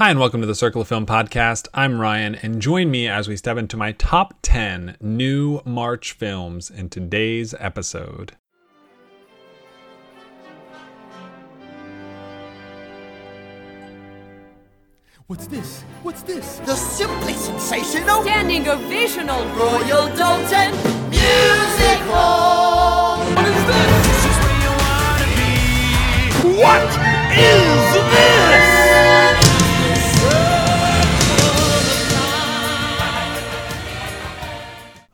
Hi, and welcome to the Circle of Film podcast. I'm Ryan, and join me as we step into my top 10 new March films in today's episode. What's this? What's this? The simply sensational Standing ovational Royal Dalton Music Hall! What is this? What is this?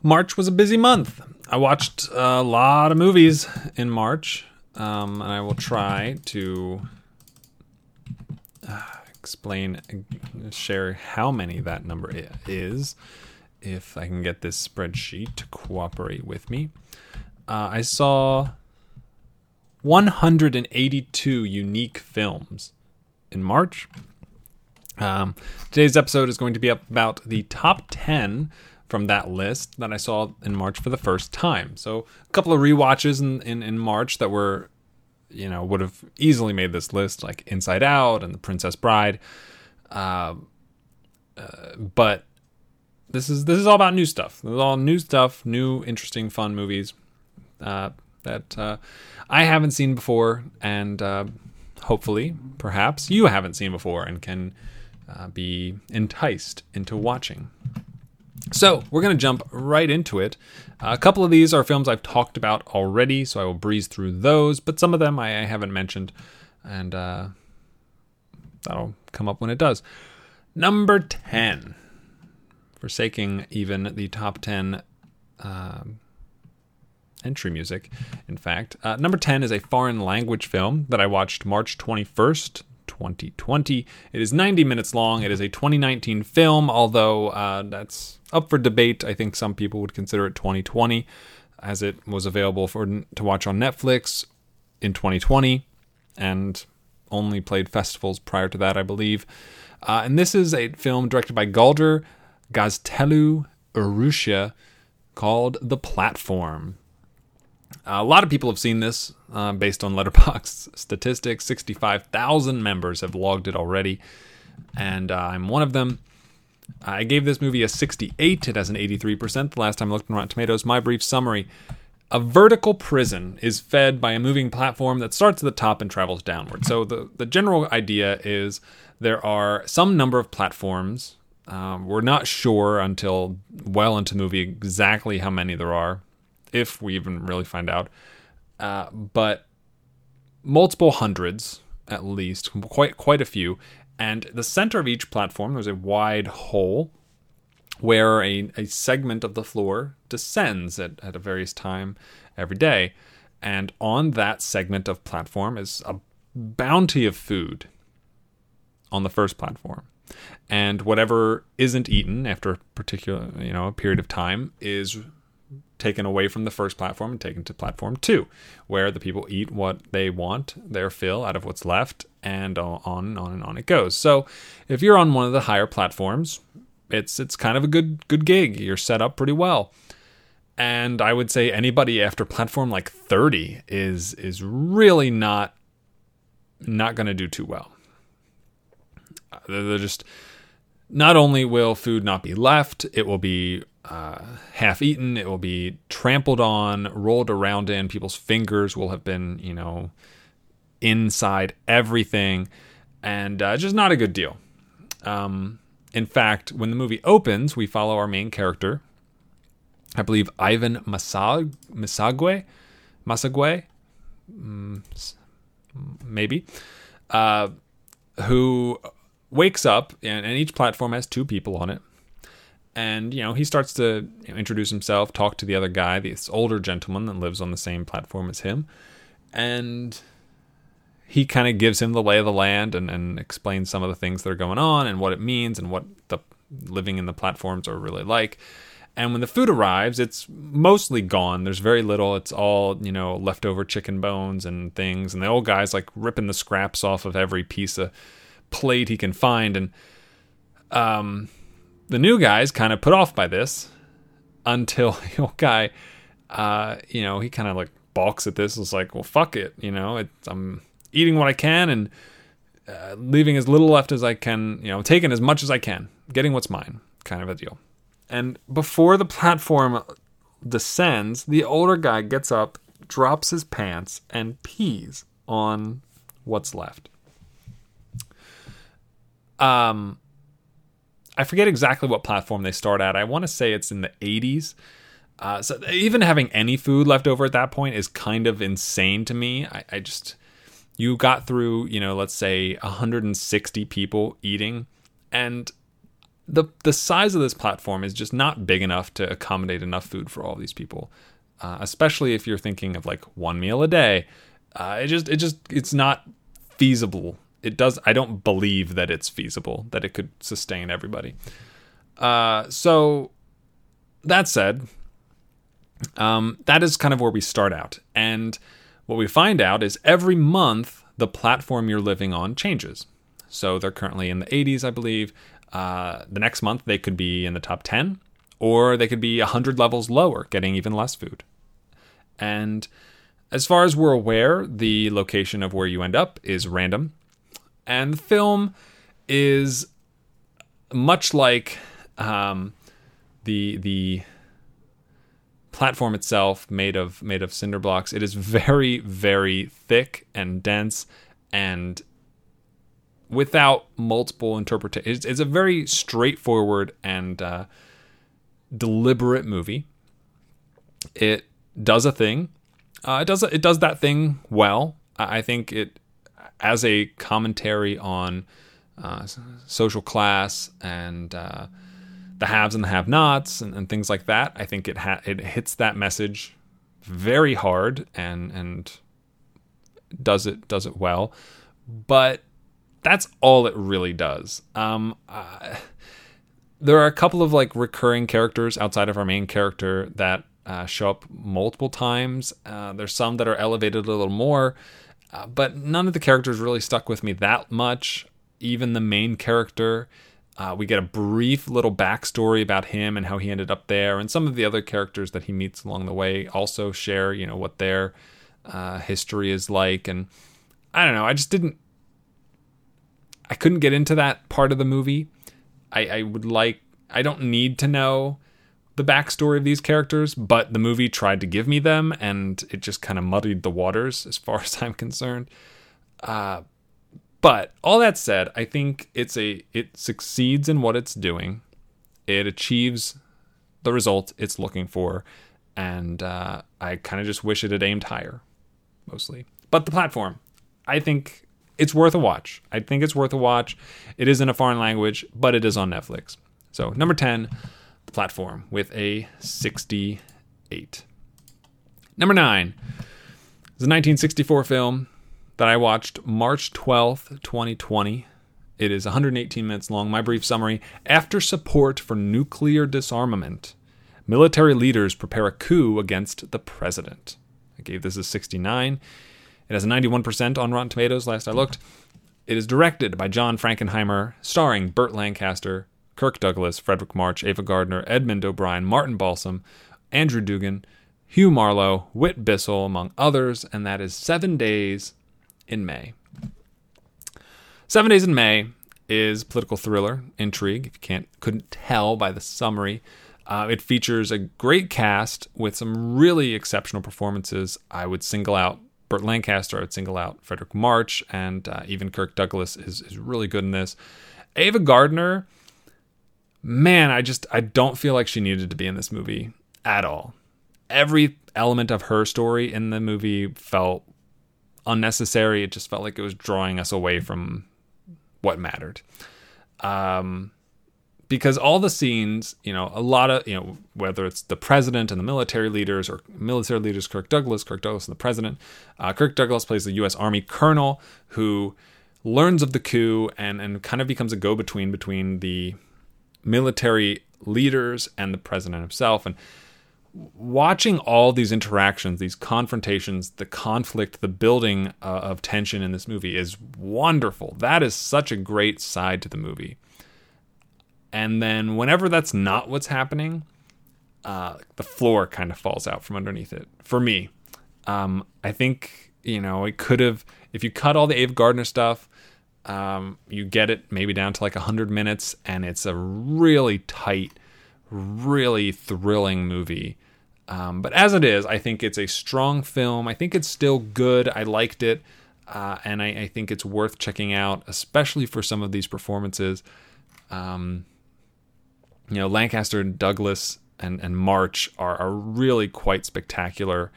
March was a busy month. I watched a lot of movies in March, um, and I will try to uh, explain, share how many that number is, if I can get this spreadsheet to cooperate with me. Uh, I saw 182 unique films in March. Um, today's episode is going to be about the top 10 from that list that I saw in March for the first time. So a couple of rewatches in, in, in March that were, you know, would have easily made this list, like Inside Out and The Princess Bride. Uh, uh, but this is this is all about new stuff. This is all new stuff, new interesting, fun movies uh, that uh, I haven't seen before, and uh, hopefully, perhaps you haven't seen before and can uh, be enticed into watching. So, we're going to jump right into it. a couple of these are films I've talked about already, so I will breeze through those, but some of them I, I haven't mentioned, and uh, that'll come up when it does. Number 10, forsaking even the top 10 um, entry music, in fact. Uh, number 10 is a foreign language film that I watched March 21st, 2020. It is 90 minutes long. It is a 2019 film, although uh, that's up for debate. I think some people would consider it 2020 as it was available for to watch on Netflix in 2020 and only played festivals prior to that, I believe. Uh, and this is a film directed by Galder Gaztelu Urusha called The Platform. A lot of people have seen this uh, based on Letterboxd statistics. 65,000 members have logged it already, and uh, I'm one of them. I gave this movie a 68. It has an 83%. The last time I looked on Rotten Tomatoes, my brief summary. A vertical prison is fed by a moving platform that starts at the top and travels downward. So the, the general idea is there are some number of platforms. Um, we're not sure until well into the movie exactly how many there are, if we even really find out. Uh, but multiple hundreds at least, quite quite a few. And the center of each platform, there's a wide hole where a, a segment of the floor descends at, at a various time every day. And on that segment of platform is a bounty of food on the first platform. And whatever isn't eaten after a particular, you know, a period of time is taken away from the first platform and taken to platform two, where the people eat what they want, their fill out of what's left, and on and on and on it goes. So, if you're on one of the higher platforms, it's it's kind of a good good gig. You're set up pretty well, and I would say anybody after platform like 30 is is really not not going to do too well. Uh, They're they're just not only will food not be left, it will be uh, half eaten, it will be trampled on, rolled around in. People's fingers will have been, you know, inside everything, and uh, just not a good deal. Um, in fact, when the movie opens, we follow our main character, I believe Ivan Masag Massagué, mm, maybe, uh, who wakes up, and, and each platform has two people on it. And you know he starts to you know, introduce himself, talk to the other guy, this older gentleman that lives on the same platform as him, and he kind of gives him the lay of the land and, and explains some of the things that are going on and what it means and what the living in the platforms are really like. And when the food arrives, it's mostly gone. There's very little. It's all, you know, leftover chicken bones and things. And the old guy's like ripping the scraps off of every piece of plate he can find. And um, the new guy's kind of put off by this until the old guy, uh, you know, he kind of like balks at this. It's like, well, fuck it. You know, it, I'm eating what I can and uh, leaving as little left as I can, you know, taking as much as I can, getting what's mine, kind of a deal. And before the platform descends, the older guy gets up, drops his pants, and pees on what's left. Um, I forget exactly what platform they start at. I want to say it's in the 80s. Uh, so even having any food left over at that point is kind of insane to me. I, I just you got through, you know, let's say 160 people eating, and the the size of this platform is just not big enough to accommodate enough food for all these people. Uh, especially if you're thinking of like one meal a day, uh, it just it just it's not feasible. It does. I don't believe that it's feasible that it could sustain everybody. Uh, so that said, um, that is kind of where we start out. And what we find out is every month the platform you're living on changes. So they're currently in the 80s, I believe. Uh, the next month they could be in the top 10, or they could be 100 levels lower, getting even less food. And as far as we're aware, the location of where you end up is random. And the film is much like um, the the platform itself made of made of cinder blocks. It is very very thick and dense and without multiple interpretations it's, a very straightforward and uh, deliberate movie. It does a thing. Uh, it does it does that thing well. I think it as a commentary on uh, social class and uh, the haves and the have-nots and, and things like that. I think it ha- it hits that message very hard and and does it does it well. But that's all it really does. Um, uh, there are a couple of like recurring characters outside of our main character that uh, show up multiple times. Uh, there's some that are elevated a little more, uh, but none of the characters really stuck with me that much. Even the main character, uh, we get a brief little backstory about him and how he ended up there, and some of the other characters that he meets along the way also share, you know, what their uh, history is like. And I don't know, I just didn't, I couldn't get into that part of the movie. I, I would like, I don't need to know the backstory of these characters, but the movie tried to give me them, and it just kind of muddied the waters as far as I'm concerned. Uh, but all that said, I think it's a it succeeds in what it's doing. It achieves the result it's looking for, and uh, I kind of just wish it had aimed higher, mostly. But the platform, I think it's worth a watch. I think it's worth a watch. It is in a foreign language, but it is on Netflix. So number ten, platform with a sixty-eight. Number nine is a 1964 film that I watched March 12th, 2020. It is 118 minutes long. My brief summary After support for nuclear disarmament, military leaders prepare a coup against the president. I gave this a 69. It has a 91% on Rotten Tomatoes, last I looked. It is directed by John Frankenheimer, starring Burt Lancaster, Kirk Douglas, Fredric March, Ava Gardner, Edmund O'Brien, Martin Balsam, Andrew Duggan, Hugh Marlowe, Whit Bissell, among others, and that is Seven Days in May. Seven Days in May is political thriller intrigue. If you can't couldn't tell by the summary, uh, it features a great cast with some really exceptional performances. I would single out Burt Lancaster. I would single out Fredric March, and uh, even Kirk Douglas is is really good in this. Ava Gardner, man, I just I don't feel like she needed to be in this movie at all. Every element of her story in the movie felt unnecessary. It just felt like it was drawing us away from what mattered. Um, because all the scenes, you know, a lot of, you know, whether it's the president and the military leaders or military leaders, Kirk Douglas, Kirk Douglas and the president, uh, Kirk Douglas plays the U.S. Army colonel who learns of the coup and, and kind of becomes a go between between the military leaders and the president himself. And watching all these interactions, these confrontations, the conflict, the building uh, of tension in this movie is wonderful. That is such a great side to the movie. And then whenever that's not what's happening, uh, the floor kind of falls out from underneath it for me. Um, I think you know it could have if you cut all the Ava Gardner stuff. Um, you get it maybe down to like 100 minutes, and it's a really tight, really thrilling movie. Um, but as it is, I think it's a strong film. I think it's still good. I liked it. Uh, and I, I, think it's worth checking out, especially for some of these performances. Um, you know, Lancaster and Douglas and, and March are, are really quite spectacular.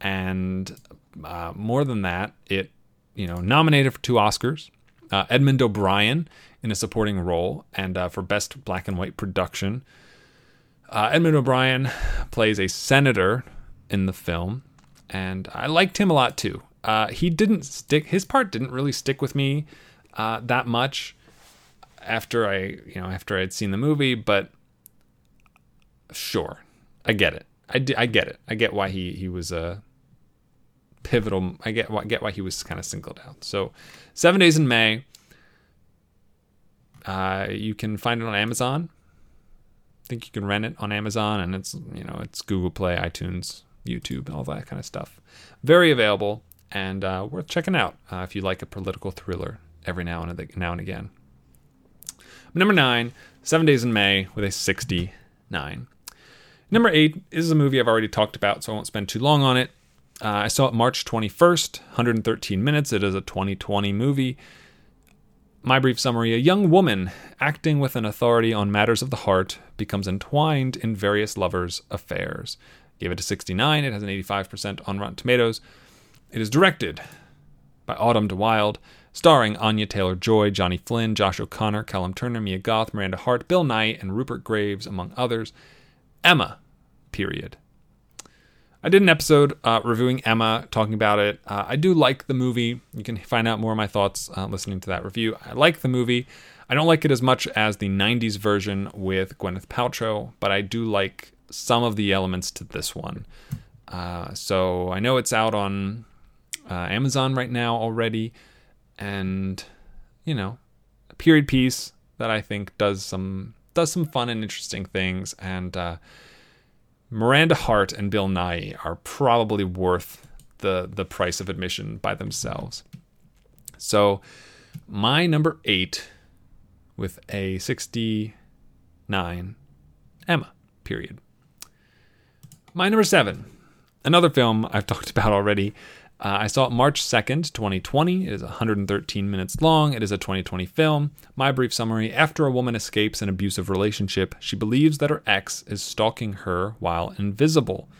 And uh, more than that, it, you know, nominated for two Oscars. Uh, Edmund O'Brien in a supporting role and uh, for Best Black and White Production. Uh, Edmund O'Brien plays a senator in the film, and I liked him a lot too. Uh, he didn't stick; his part didn't really stick with me uh, that much after I, you know, after I'd seen the movie. But sure, I get it. I, I get it. I get why he he was a pivotal. I get I get why he was kind of singled out. So, Seven Days in May. Uh, you can find it on Amazon. I think you can rent it on Amazon, and it's you know it's Google Play, iTunes, YouTube, all that kind of stuff. Very available and uh, worth checking out uh, if you like a political thriller every now and now and again. Number nine, Seven Days in May with a 69. Number eight is a movie I've already talked about, so I won't spend too long on it. Uh, I saw it March 21st, 113 minutes. It is a 2020 movie. My brief summary a young woman acting with an authority on matters of the heart becomes entwined in various lovers' affairs. Gave it a 69. It has an 85% on Rotten Tomatoes. It is directed by Autumn de Wilde, starring Anya Taylor Joy, Johnny Flynn, Josh O'Connor, Callum Turner, Mia Goth, Miranda Hart, Bill Nighy, and Rupert Graves, among others. Emma, period. I did an episode uh, reviewing Emma, talking about it. Uh, I do like the movie. You can find out more of my thoughts uh, listening to that review. I like the movie. I don't like it as much as the 90s version with Gwyneth Paltrow, but I do like some of the elements to this one. Uh, so I know it's out on uh, Amazon right now already, and you know, a period piece that I think does some does some fun and interesting things, and uh, Miranda Hart and Bill Nighy are probably worth the the price of admission by themselves. So, my number eight with a 69, Emma, period. My number seven, another film I've talked about already. Uh, I saw it March 2nd, 2020. It is 113 minutes long. It is a 2020 film. My brief summary After a woman escapes an abusive relationship, she believes that her ex is stalking her while invisible.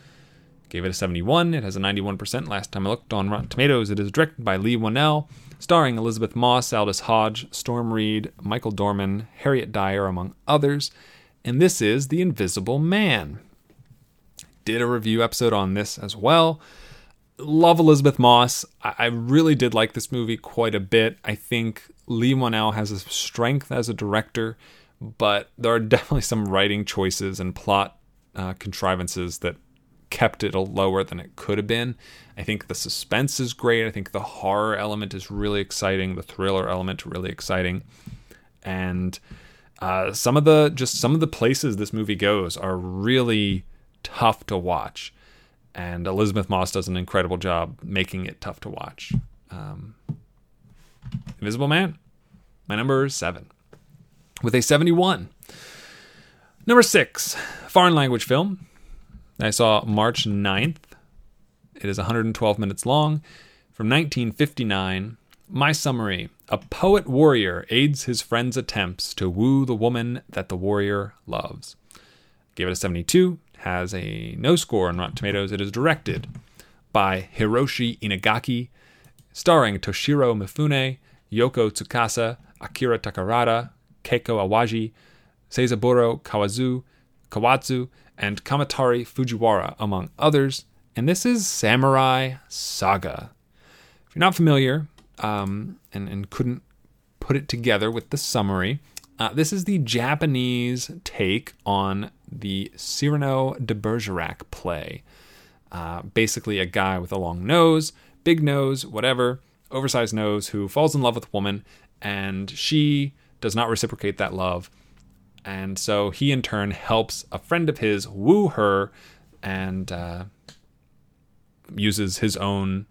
Gave it a 71. It has a 91% last time I looked on Rotten Tomatoes. It is directed by Leigh Whannell, starring Elisabeth Moss, Aldis Hodge, Storm Reid, Michael Dorman, Harriet Dyer, among others. And this is The Invisible Man. Did a review episode on this as well love Elisabeth Moss. I, really did like this movie quite a bit. I think Leigh Whannell has a strength as a director, but there are definitely some writing choices and plot uh, contrivances that kept it a lower than it could have been. I think the suspense is great. I think the horror element is really exciting. The thriller element really exciting, and uh, some of the just some of the places this movie goes are really tough to watch and Elisabeth Moss does an incredible job making it tough to watch. Um, Invisible Man, my number seven, with a 71. Number six, foreign language film. I saw March 9th. It is 112 minutes long. From 1959, my summary A poet warrior aids his friend's attempts to woo the woman that the warrior loves. Gave it a 72 has a no score on Rotten Tomatoes. It is directed by Hiroshi Inagaki, starring Toshiro Mifune, Yoko Tsukasa, Akira Takarada, Keiko Awaji, Seizaburo Kawazu, Kawatsu, and Kamatari Fujiwara, among others. And this is Samurai Saga. If you're not familiar um, and, and couldn't put it together with the summary, uh, this is the Japanese take on the Cyrano de Bergerac play. Uh, basically, a guy with a long nose, big nose, whatever, oversized nose, who falls in love with a woman, and she does not reciprocate that love. And so he, in turn, helps a friend of his woo her and uh, uses his own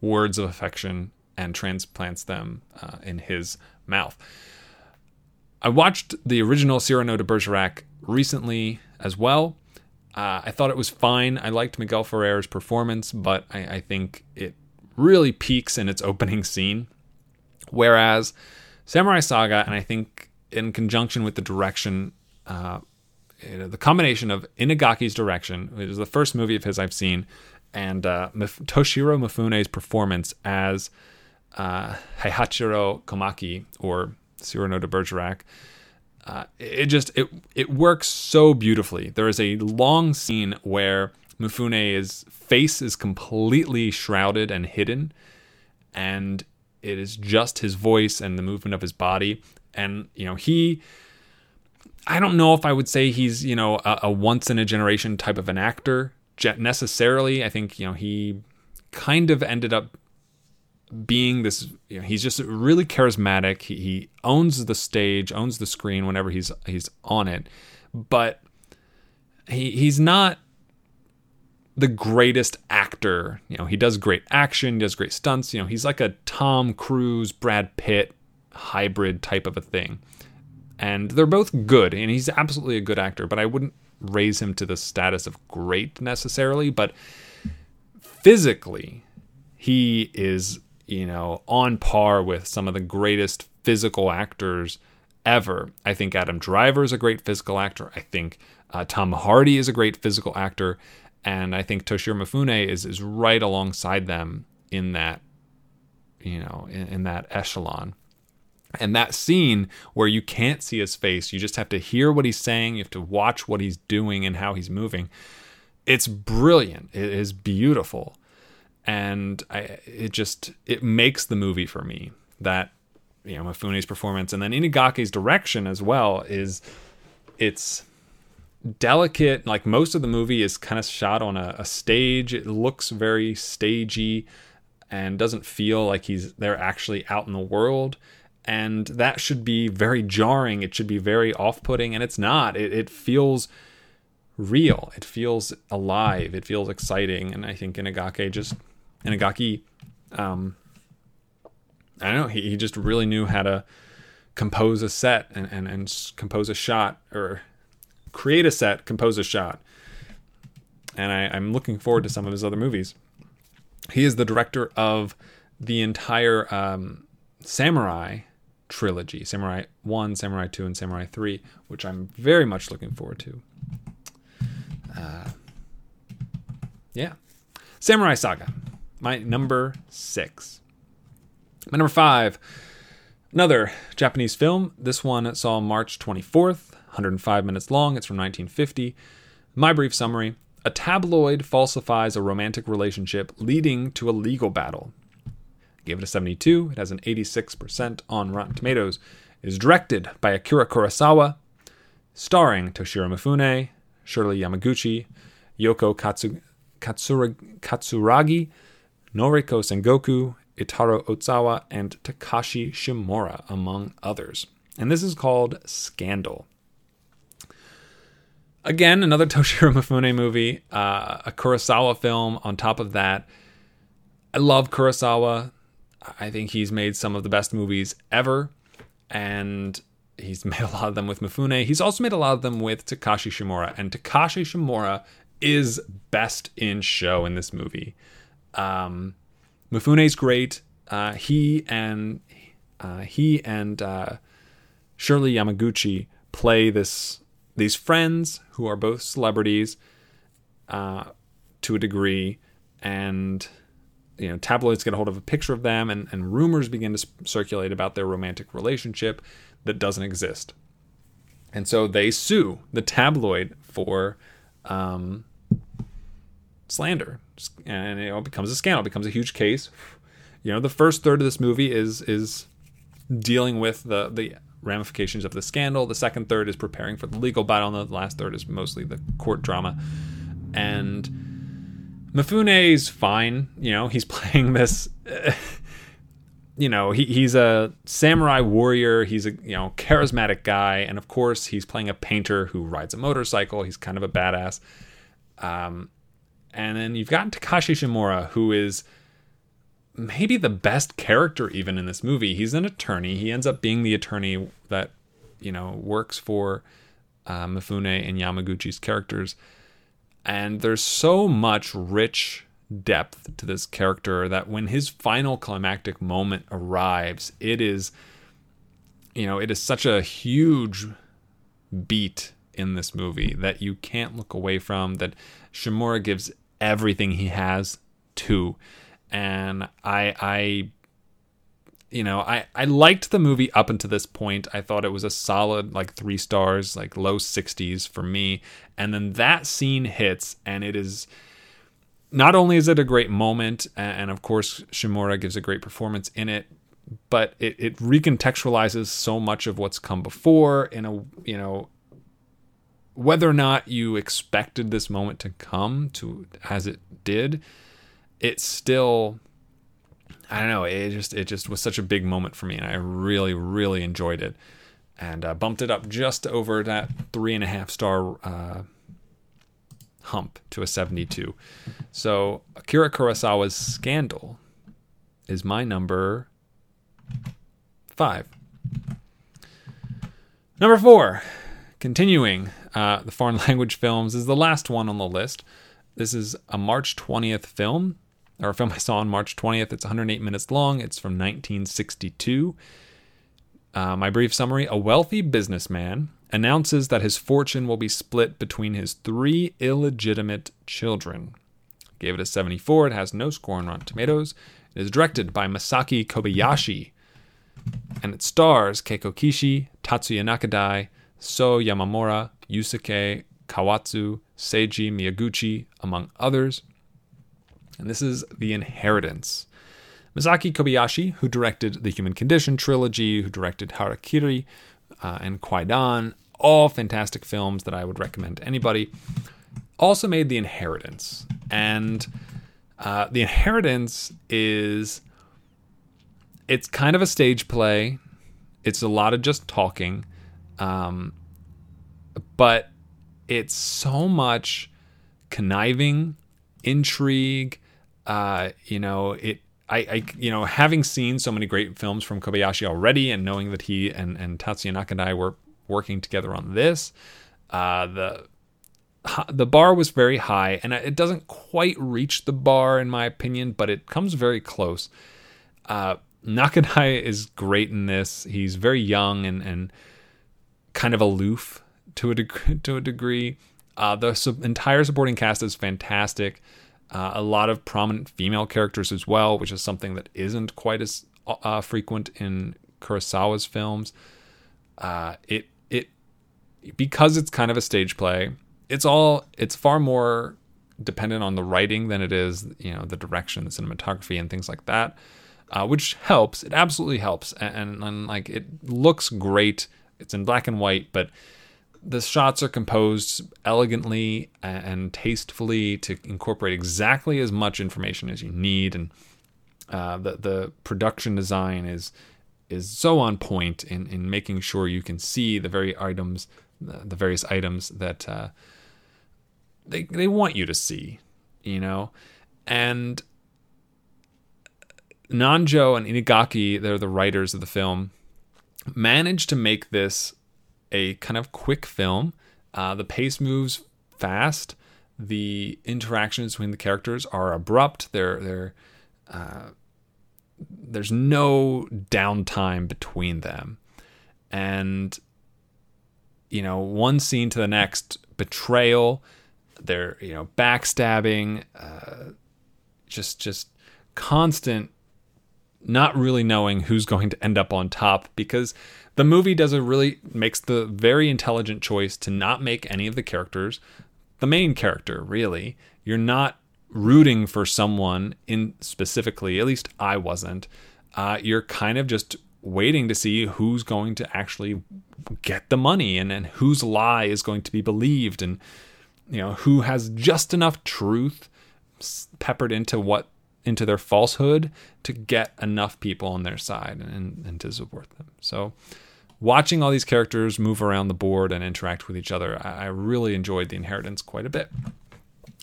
words of affection and transplants them uh, in his mouth. I watched the original Cyrano de Bergerac recently as well. Uh, I thought it was fine. I liked Miguel Ferrer's performance, but I, I think it really peaks in its opening scene. Whereas Samurai Saga, and I think in conjunction with the direction, uh, the combination of Inagaki's direction, it is the first movie of his I've seen, and uh, Toshiro Mifune's performance as uh, Heihachiro Komaki or Cyrano de Bergerac. Uh, it just it it works so beautifully. There is a long scene where Mifune's face is completely shrouded and hidden, and it is just his voice and the movement of his body. And you know he, I don't know if I would say he's you know a, a once in a generation type of an actor necessarily. I think you know he kind of ended up being this you know, he's just really charismatic. He, he owns the stage owns the screen whenever he's he's on it. But he he's not the greatest actor. You know he does great action he does great stunts. You know he's like a tom cruise brad pitt hybrid type of a thing. And they're both good and he's absolutely a good actor but i wouldn't raise him to the status of great necessarily but physically he is you know, on par with some of the greatest physical actors ever. I think Adam Driver is a great physical actor. I think uh, Tom Hardy is a great physical actor, and I think Toshiro Mifune is is right alongside them in that, you know, in, in that echelon. And that scene where you can't see his face, you just have to hear what he's saying, you have to watch what he's doing and how he's moving. It's brilliant. It is beautiful and I it just it makes the movie for me that you know Mifune's performance and then Inagaki's direction as well is it's delicate. Like most of the movie is kind of shot on a, a stage. It looks very stagey and doesn't feel like he's they're actually out in the world. And that should be very jarring. It should be very off-putting. And it's not. It, it feels real. It feels alive. It feels exciting. And i think inagaki just Inagaki, um, I don't know, he, he just really knew how to compose a set and, and, and compose a shot or create a set, compose a shot. And I, I'm looking forward to some of his other movies. He is the director of the entire um, Samurai trilogy Samurai 1, Samurai 2, and Samurai 3, which I'm very much looking forward to. Uh, yeah. Samurai Saga my number six. My number five, another Japanese film. This one saw March 24th, 105 minutes long. It's from 1950. My brief summary A tabloid falsifies a romantic relationship, leading to a legal battle. Give it a 72. It has an 86% on Rotten Tomatoes. It is directed by Akira Kurosawa, starring Toshiro Mifune, Shirley Yamaguchi, Yoko Katsu, Katsura, Katsuragi, Noriko Sengoku, Itaro Otsawa, and Takashi Shimura, among others. And this is called Scandal. Again, another Toshiro Mifune movie, uh, a Kurosawa film on top of that. I love Kurosawa. I think he's made some of the best movies ever. And he's made a lot of them with Mifune. He's also made a lot of them with Takashi Shimura. And Takashi Shimura is best in show in this movie. Um, Mifune's great. Uh, he and uh, he and uh, Shirley Yamaguchi play this these friends who are both celebrities uh, to a degree, and you know tabloids get a hold of a picture of them, and, and rumors begin to circulate about their romantic relationship that doesn't exist, and so they sue the tabloid for um, slander, and it becomes a scandal, becomes a huge case. You know, the first third of this movie is is dealing with the the ramifications of the scandal. The second third is preparing for the legal battle, and the last third is mostly the court drama. And Mifune's fine. You know, he's playing this. you know, he, he's a samurai warrior. He's a you know charismatic guy, and of course, he's playing a painter who rides a motorcycle. He's kind of a badass. Um, and then you've got Takashi Shimura, who is maybe the best character even in this movie. He's an attorney. He ends up being the attorney that you know works for uh, Mifune and Yamaguchi's characters, and there's so much rich depth to this character that when his final climactic moment arrives, it is you know it is such a huge beat in this movie that you can't look away from that Shimura gives everything he has to and I I you know, I I liked the movie up until this point. I thought it was a solid like 3 stars, like low 60s for me. And then that scene hits and it is not only is it a great moment and of course Shimura gives a great performance in it, but it, it recontextualizes so much of what's come before in a you know whether or not you expected this moment to come to as it did it still i don't know it just it just was such a big moment for me and i really really enjoyed it. And uh, bumped it up just over that three and a half star uh, hump to a 72 so akira kurosawa's scandal is my number five. Number four continuing uh, the foreign language films is the last one on the list this is a march 20th film or a film I saw on March 20th. It's 108 minutes long. It's from 1962. Uh, my brief summary A wealthy businessman announces that his fortune will be split between his three illegitimate children. Gave it a 74. It has no score on Rotten Tomatoes. It is directed by Masaki Kobayashi. And it stars Keiko Kishi, Tatsuya Nakadai, So Yamamura, Yusuke Kawatsu, Seiji Miyaguchi, among others and this is The Inheritance. Masaki Kobayashi, who directed the Human Condition trilogy, who directed Harakiri uh, and Kwaidan, all fantastic films that I would recommend to anybody, also made The Inheritance. And uh, The Inheritance is. It's kind of a stage play. It's a lot of just talking. Um, but it's so much conniving, intrigue, uh, you know, it I, I, you know, having seen so many great films from Kobayashi already, and knowing that he and and Tatsuya Nakadai were working together on this, uh, the the bar was very high, and it doesn't quite reach the bar in my opinion, but it comes very close. Uh, Nakadai is great in this. He's very young and and kind of aloof to a degree. To a degree, uh, the entire supporting cast is fantastic. Uh, a lot of prominent female characters as well, which is something that isn't quite as uh, frequent in Kurosawa's films. Uh, it it because it's kind of a stage play. It's all it's far more dependent on the writing than it is you know the direction, the cinematography, and things like that, uh, which helps. It absolutely helps, and, and, and like it looks great. It's in black and white, but the shots are composed elegantly and tastefully to incorporate exactly as much information as you need, and uh, the the production design is is so on point in, in making sure you can see the very items, the various items that uh, they they want you to see, you know, and Nanjo and Inagaki, they're the writers of the film, managed to make this a kind of quick film. Uh, the pace moves fast. The interactions between the characters are abrupt. They're they're uh, there's no downtime between them, and you know one scene to the next betrayal. They're you know backstabbing, uh, just just constant not really knowing who's going to end up on top because the movie does a really makes the very intelligent choice to not make any of the characters the main character really. You're not rooting for someone in specifically at least i wasn't. Uh, you're kind of just waiting to see who's going to actually get the money and, and whose lie is going to be believed and you know who has just enough truth peppered into what into their falsehood to get enough people on their side and, and to support them so watching all these characters move around the board and interact with each other, I, really enjoyed The Inheritance quite a bit.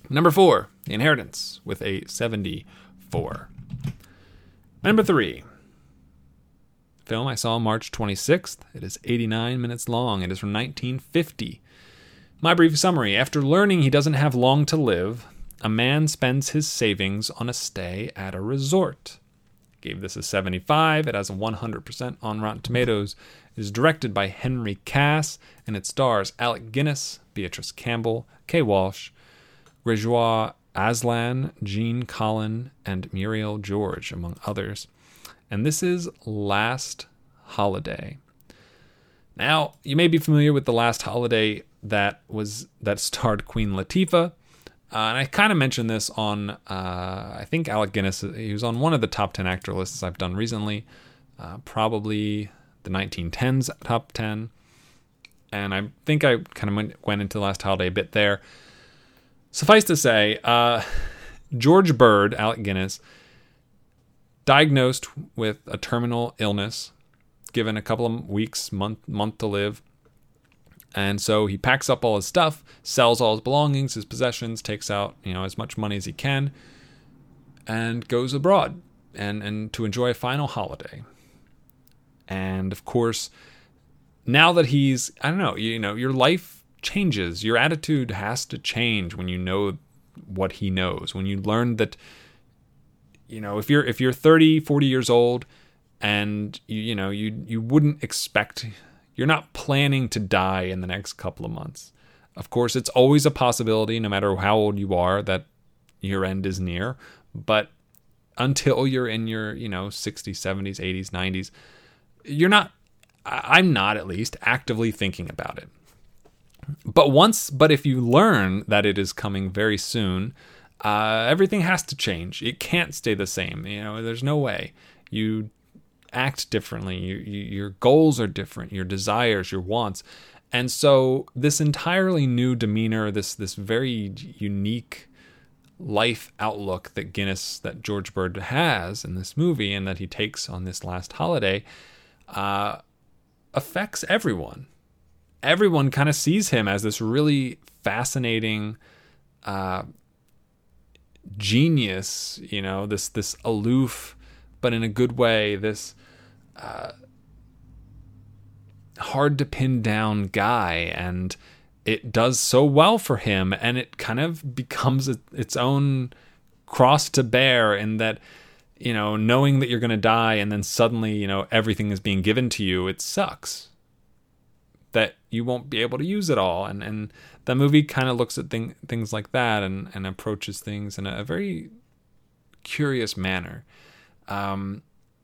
Number four, The Inheritance, with a 74. Number three. Film I saw March 26th. It is 89 minutes long. It is from 1950. My brief summary After learning he doesn't have long to live, a man spends his savings on a stay at a resort. Gave this a 75. It has a 100% on Rotten Tomatoes. It is directed by Henry Cass and it stars Alec Guinness, Beatrice Campbell, Kay Walsh, Grégoire Aslan, Jean Colin, and Muriel George, among others. And this is Last Holiday. Now, you may be familiar with the Last Holiday that was that starred Queen Latifah. Uh, and I kind of mentioned this on, uh, I think Alec Guinness, he was on one of the top 10 actor lists I've done recently, uh, probably the 1910s top 10. And I think I kind of went, went into the last holiday a bit there. Suffice to say, uh, George Bird, Alec Guinness, diagnosed with a terminal illness, given a couple of weeks, month, month to live. And so he packs up all his stuff, sells all his belongings, his possessions, takes out, you know, as much money as he can, and goes abroad and, and to enjoy a final holiday. And of course, now that he's, I don't know, you know, your life changes. Your attitude has to change when you know what he knows. When you learn that you know, if you're if you're 30, 40 years old and you you know, you you wouldn't expect you're not planning to die in the next couple of months. Of course, it's always a possibility no matter how old you are that your end is near, but until you're in your, you know, 60s, 70s, 80s, 90s, you're not I'm not at least actively thinking about it. But once, but if you learn that it is coming very soon, uh, everything has to change. It can't stay the same. You know, there's no way. You act differently. You, you, your goals are different. Your desires, your wants, and so this entirely new demeanor, this this very unique life outlook that Guinness, that George Bird has in this movie, and that he takes on this last holiday, uh, affects everyone. Everyone kind of sees him as this really fascinating. Uh, genius, you know, this this aloof, but in a good way, this uh, hard to pin down guy, and it does so well for him, and it kind of becomes a, its own cross to bear in that you know knowing that you're going to die and then suddenly you know everything is being given to you it sucks that you won't be able to use it all and and the movie kind of looks at thing, things like that and, and approaches things in a, a very curious manner. Um,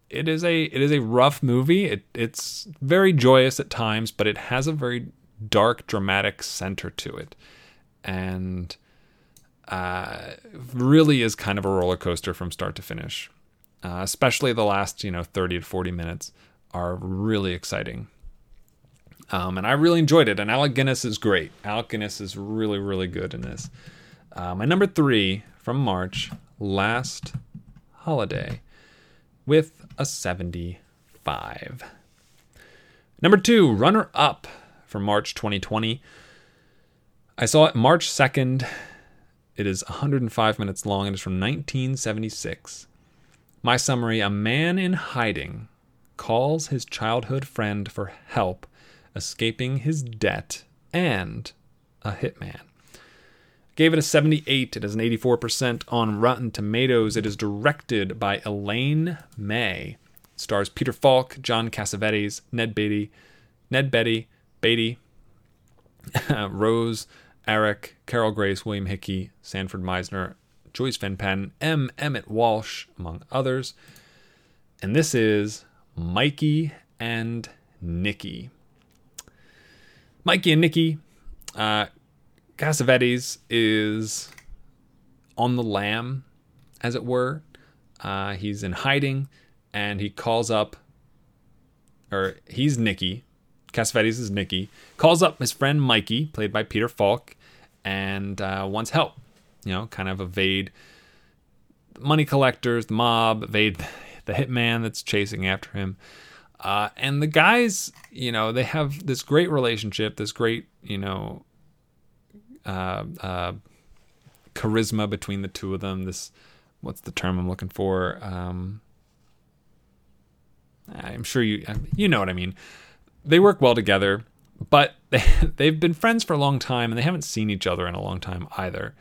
it is a it is a rough movie. It it's very joyous at times, but it has a very dark, dramatic center to it, and uh, really is kind of a roller coaster from start to finish. Uh, especially the last you know thirty to forty minutes are really exciting. Um, and I really enjoyed it. And Alec Guinness is great. Alec Guinness is really, really good in this. Uh, my number three from March, Last Holiday, with a 75. Number two, Runner Up from March 2020. I saw it March 2nd. It is 105 minutes long. And It is from 1976. My summary A man in hiding calls his childhood friend for help escaping his debt, and a hitman. Gave it a 78. It has an 84% on Rotten Tomatoes. It is directed by Elaine May. It stars Peter Falk, John Cassavetes, Ned Beatty, Ned Betty, Beatty, Rose, Arrick, Carol Grace, William Hickey, Sanford Meisner, Joyce Van Patten, M. Emmett Walsh, among others. And this is Mikey and Nicky. Mikey and Nicky uh, Cassavetes is on the lam, as it were. Uh, he's in hiding, and he calls up, or he's Nicky. Cassavetes is Nicky. Calls up his friend Mikey, played by Peter Falk, and uh, wants help. You know, kind of evade money collectors, the mob, evade the hitman that's chasing after him. Uh, and the guys, you know, they have this great relationship, this great, you know, uh, uh, charisma between the two of them. This, what's the term I'm looking for? Um, I'm sure you you know what I mean. They work well together, but they, they've been friends for a long time and they haven't seen each other in a long time either.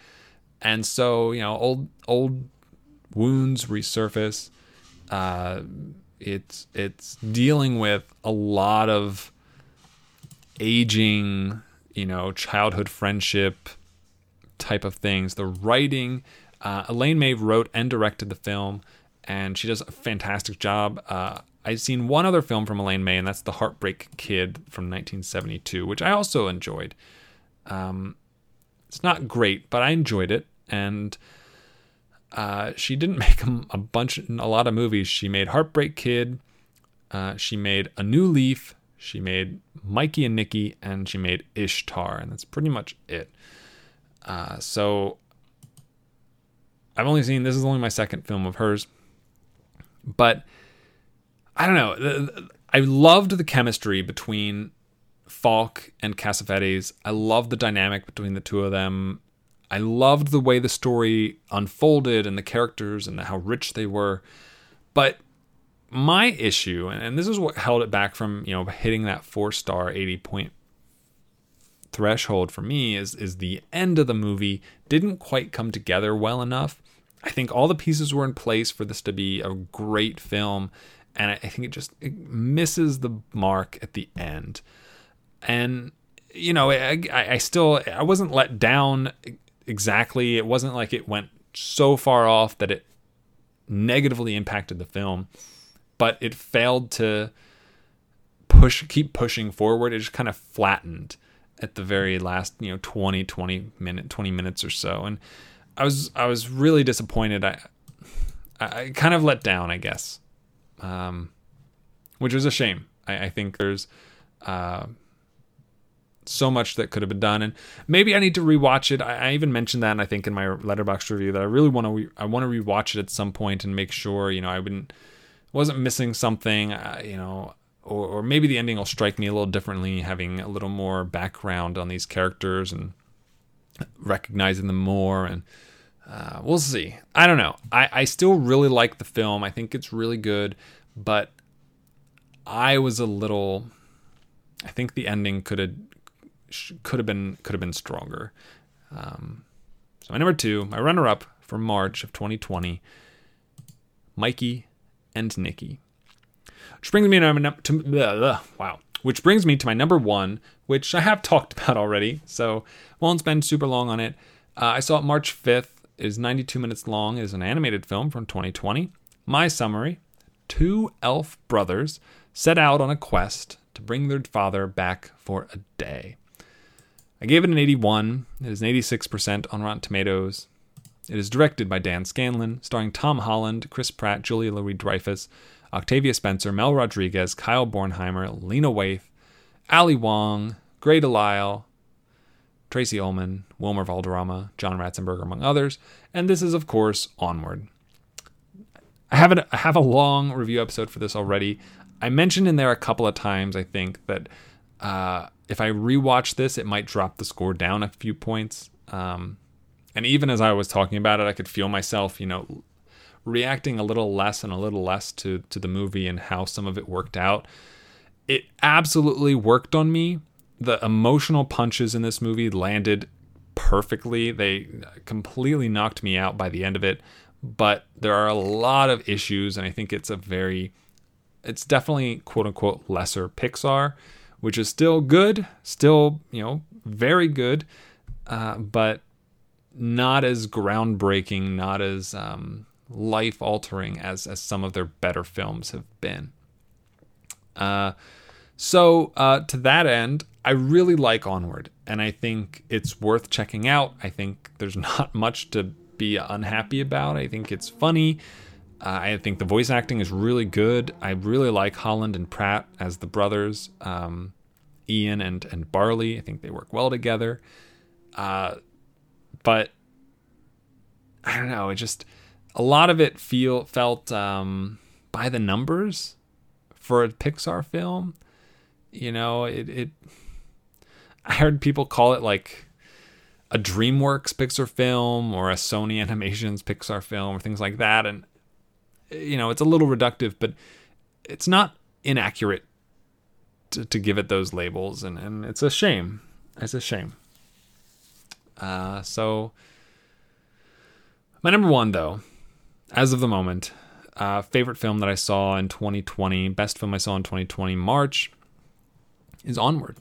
And so, you know, old old wounds resurface. Uh, it's it's dealing with a lot of aging, you know, childhood friendship type of things. The writing, uh, Elaine May wrote and directed the film, and she does a fantastic job. Uh, I've seen one other film from Elaine May, and that's The Heartbreak Kid from 1972, which I also enjoyed. Um, it's not great, but I enjoyed it, and uh, she didn't make a, bunch, a lot of movies. She made Heartbreak Kid, uh, she made A New Leaf, she made Mikey and Nicky, and she made Ishtar, and that's pretty much it. Uh, so I've only seen this is only my second film of hers, but I don't know. I loved the chemistry between Falk and Cassavetes. I loved the dynamic between the two of them. I loved the way the story unfolded and the characters and how rich they were. But my issue, and this is what held it back from you know hitting that four star eighty point threshold for me, is is the end of the movie didn't quite come together well enough. I think all the pieces were in place for this to be a great film, and I think it just it misses the mark at the end. And you know, I, I still I wasn't let down exactly. It wasn't like it went so far off that it negatively impacted the film but it failed to push keep pushing forward. It just kind of flattened at the very last, you know, 20 20 minute 20 minutes or so. And I was I was really disappointed. I I kind of let down, I guess. Um which was a shame. I, I think there's uh so much that could have been done and maybe i need to rewatch it i, I even mentioned that and i think in my Letterboxd review that i really want to re- i want to rewatch it at some point and make sure you know i wouldn't wasn't missing something, uh, you know, or, or maybe the ending will strike me a little differently, having a little more background on these characters and recognizing them more. And uh, we'll see. I don't know. I, I still really like the film. I think it's really good, but I was a little. I think the ending could have could have been could have been stronger. Um, so my number two, my runner up for March of 2020, Mikey and Nicky. Which brings me to, to uh, wow. Which brings me to my number one, which I have talked about already, so won't spend super long on it. Uh, I saw it March 5th. It is 92 minutes long. It is an animated film from 2020. My summary Two elf brothers set out on a quest to bring their father back for a day. I gave it an 81. It is an 86% on Rotten Tomatoes. It is directed by Dan Scanlon, starring Tom Holland, Chris Pratt, Julia Louis Dreyfus, Octavia Spencer, Mel Rodriguez, Kyle Bornheimer, Lena Waithe, Ali Wong, Grey DeLisle, Tracey Ullman, Wilmer Valderrama, John Ratzenberger, among others. And this is, of course, Onward. I have, a, I have a long review episode for this already. I mentioned in there a couple of times, I think, that uh, if I rewatch this, it might drop the score down a few points. Um, and even as I was talking about it, I could feel myself, you know, reacting a little less and a little less to to the movie and how some of it worked out. It absolutely worked on me. The emotional punches in this movie landed perfectly. They completely knocked me out by the end of it. But there are a lot of issues, and I think it's a very, it's definitely quote unquote lesser Pixar, which is still good, still, you know, very good. Uh, but not as groundbreaking, not as um, life altering as as some of their better films have been. Uh, so uh, to that end, I really like Onward, and I think it's worth checking out. I think there's not much to be unhappy about. I think it's funny. Uh, I think the voice acting is really good. I really like Holland and Pratt as the brothers, um, Ian and and Barley. I think they work well together. Uh, but I don't know. It just a lot of it feel felt um, by the numbers for a Pixar film. You know, it, it. I heard people call it like a DreamWorks Pixar film or a Sony Animations Pixar film or things like that, and you know, it's a little reductive, but it's not inaccurate to, to give it those labels, and, and it's a shame. It's a shame. Uh, so, my number one, though, as of the moment, uh, favorite film that I saw in 2020, best film I saw in 2020, March, is Onward.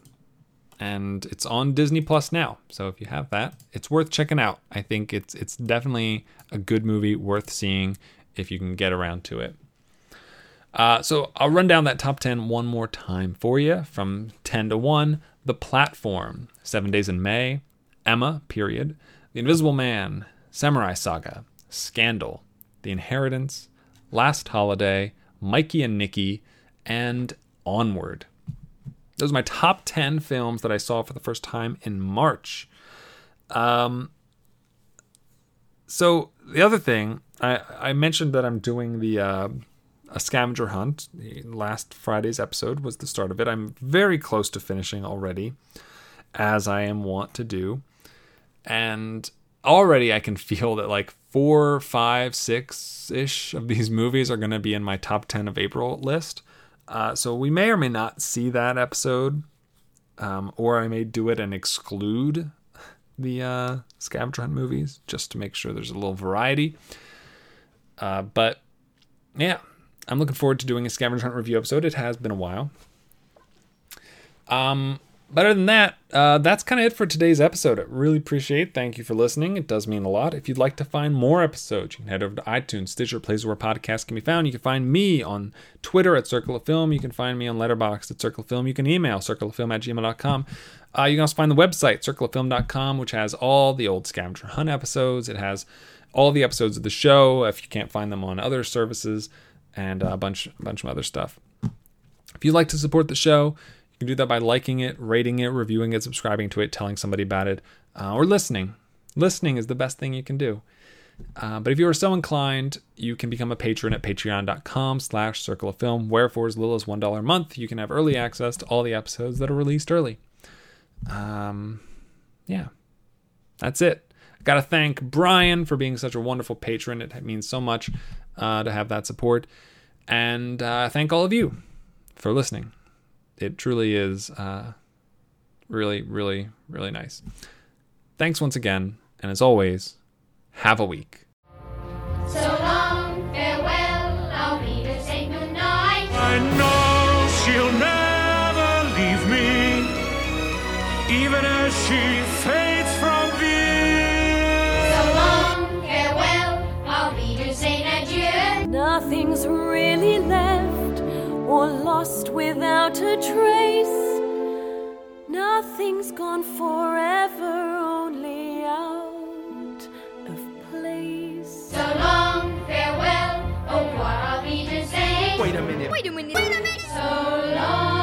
And it's on Disney Plus now. So if you have that, it's worth checking out. I think it's it's definitely a good movie worth seeing if you can get around to it. Uh, so I'll run down that top 10 one more time for you from 10 to 1. The Platform, Seven Days in May, Emma, period, The Invisible Man, Samurai Saga, Scandal, The Inheritance, Last Holiday, Mikey and Nicky, and Onward. Those are my top 10 films that I saw for the first time in March. Um, so the other thing, I, I mentioned that I'm doing the uh, a scavenger hunt. Last Friday's episode was the start of it. I'm very close to finishing already, as I am wont to do. And already I can feel that like four, five, six ish of these movies are going to be in my top 10 of April list. Uh, so we may or may not see that episode, um, or I may do it and exclude the uh, scavenger hunt movies just to make sure there's a little variety. Uh, but yeah, I'm looking forward to doing a scavenger hunt review episode. It has been a while. Um, but other than that, uh, that's kind of it for today's episode. I really appreciate. Thank you for listening. It does mean a lot. If you'd like to find more episodes, you can head over to iTunes, Stitcher, places where podcasts can be found. You can find me on Twitter at Circle of Film. You can find me on Letterboxd at Circle of Film. You can email circleoffilm at gmail.com. Uh, you can also find the website circleoffilm.com, which has all the old Scavenger Hunt episodes. It has all the episodes of the show if you can't find them on other services, and a bunch, a bunch of other stuff. If you'd like to support the show, you can do that by liking it, rating it, reviewing it, subscribing to it, telling somebody about it, uh, or listening. Listening is the best thing you can do. Uh, but if you are so inclined, you can become a patron at patreon.com slash circle of film, where for as little as $1 a month, you can have early access to all the episodes that are released early. Um, yeah, that's it. I got to thank Brian for being such a wonderful patron. It means so much uh, to have that support. And uh, thank all of you for listening. It truly is uh, really, really, really nice. Thanks once again. And as always, have a week. So long, farewell, I'll be to say goodnight. I know she'll never leave me, even as she fades from view. So long, farewell, I'll be to say adieu. Nothing's really left or lost without a trace. Nothing's gone forever, only out of place. So long, farewell, oh what are we to say? Wait a minute. Wait a minute. Wait a minute. So long.